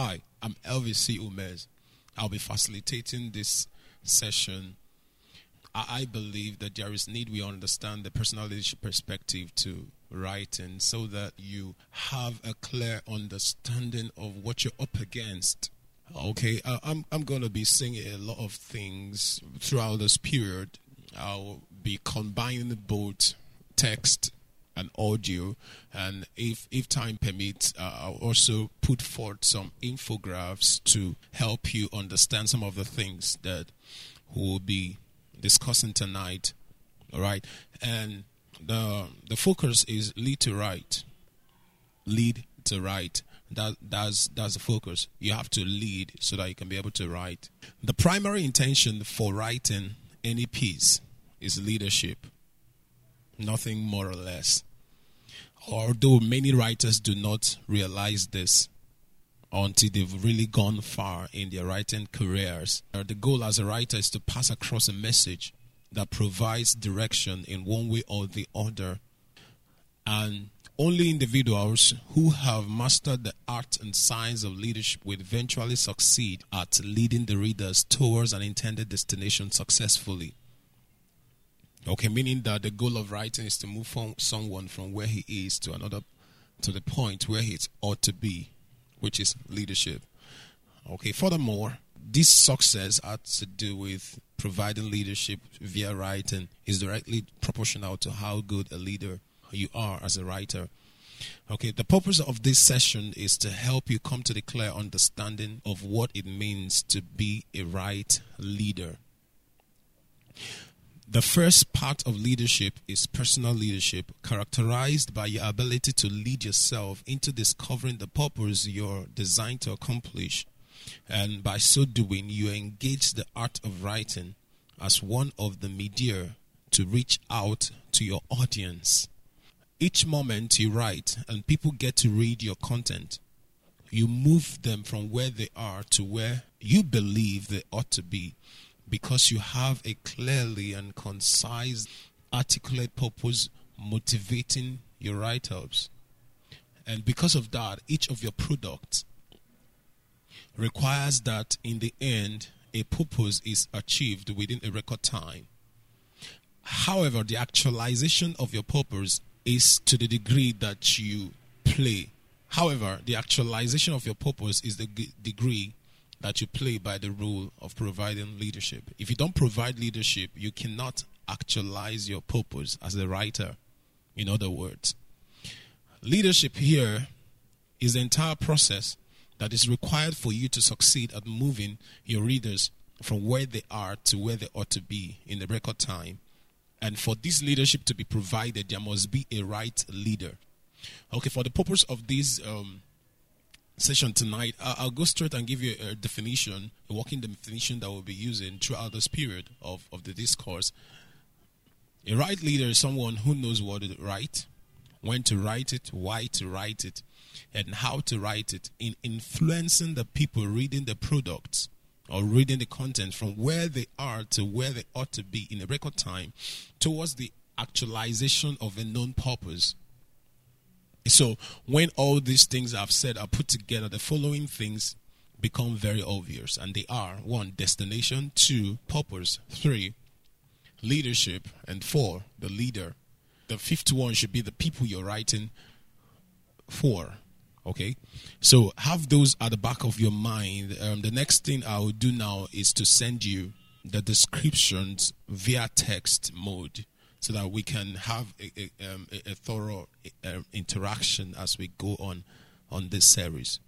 Hi, I'm Elvis C. Umez. I'll be facilitating this session. I believe that there is need we understand the personal leadership perspective to writing so that you have a clear understanding of what you're up against. Okay, I'm I'm going to be saying a lot of things throughout this period. I'll be combining both text and audio, and if if time permits, uh, I'll also put forth some infographics to help you understand some of the things that we'll be discussing tonight. All right, and the the focus is lead to write, lead to write. That that's that's the focus. You have to lead so that you can be able to write. The primary intention for writing any piece is leadership. Nothing more or less. Although many writers do not realize this until they've really gone far in their writing careers. Uh, the goal as a writer is to pass across a message that provides direction in one way or the other. And only individuals who have mastered the art and science of leadership will eventually succeed at leading the readers towards an intended destination successfully. Okay, meaning that the goal of writing is to move from someone from where he is to another to the point where he ought to be, which is leadership. Okay, furthermore, this success has to do with providing leadership via writing is directly proportional to how good a leader you are as a writer. Okay, the purpose of this session is to help you come to the clear understanding of what it means to be a right leader. The first part of leadership is personal leadership, characterized by your ability to lead yourself into discovering the purpose you're designed to accomplish and by so doing, you engage the art of writing as one of the media to reach out to your audience. Each moment you write and people get to read your content, you move them from where they are to where you believe they ought to be because you have a clearly and concise, articulate purpose motivating your write ups. And because of that, each of your products requires that in the end a purpose is achieved within a record time. However, the actualization of your purpose is to the degree that you play. However, the actualization of your purpose is the g- degree that you play by the rule of providing leadership. If you don't provide leadership, you cannot actualize your purpose as a writer. In other words, leadership here is the entire process that is required for you to succeed at moving your readers from where they are to where they ought to be in the record time. And for this leadership to be provided, there must be a right leader. Okay, for the purpose of this um, session tonight, I'll go straight and give you a definition, a working definition that we'll be using throughout this period of, of the discourse. A right leader is someone who knows what to write, when to write it, why to write it, and how to write it in influencing the people reading the products or reading the content from where they are to where they ought to be in a record time towards the actualization of a known purpose. So, when all these things I've said are put together, the following things become very obvious, and they are one, destination, two, purpose, three, leadership, and four, the leader. The fifth one should be the people you're writing for. Okay, so have those at the back of your mind. Um, the next thing I will do now is to send you the descriptions via text mode so that we can have a, a, um, a thorough uh, interaction as we go on on this series.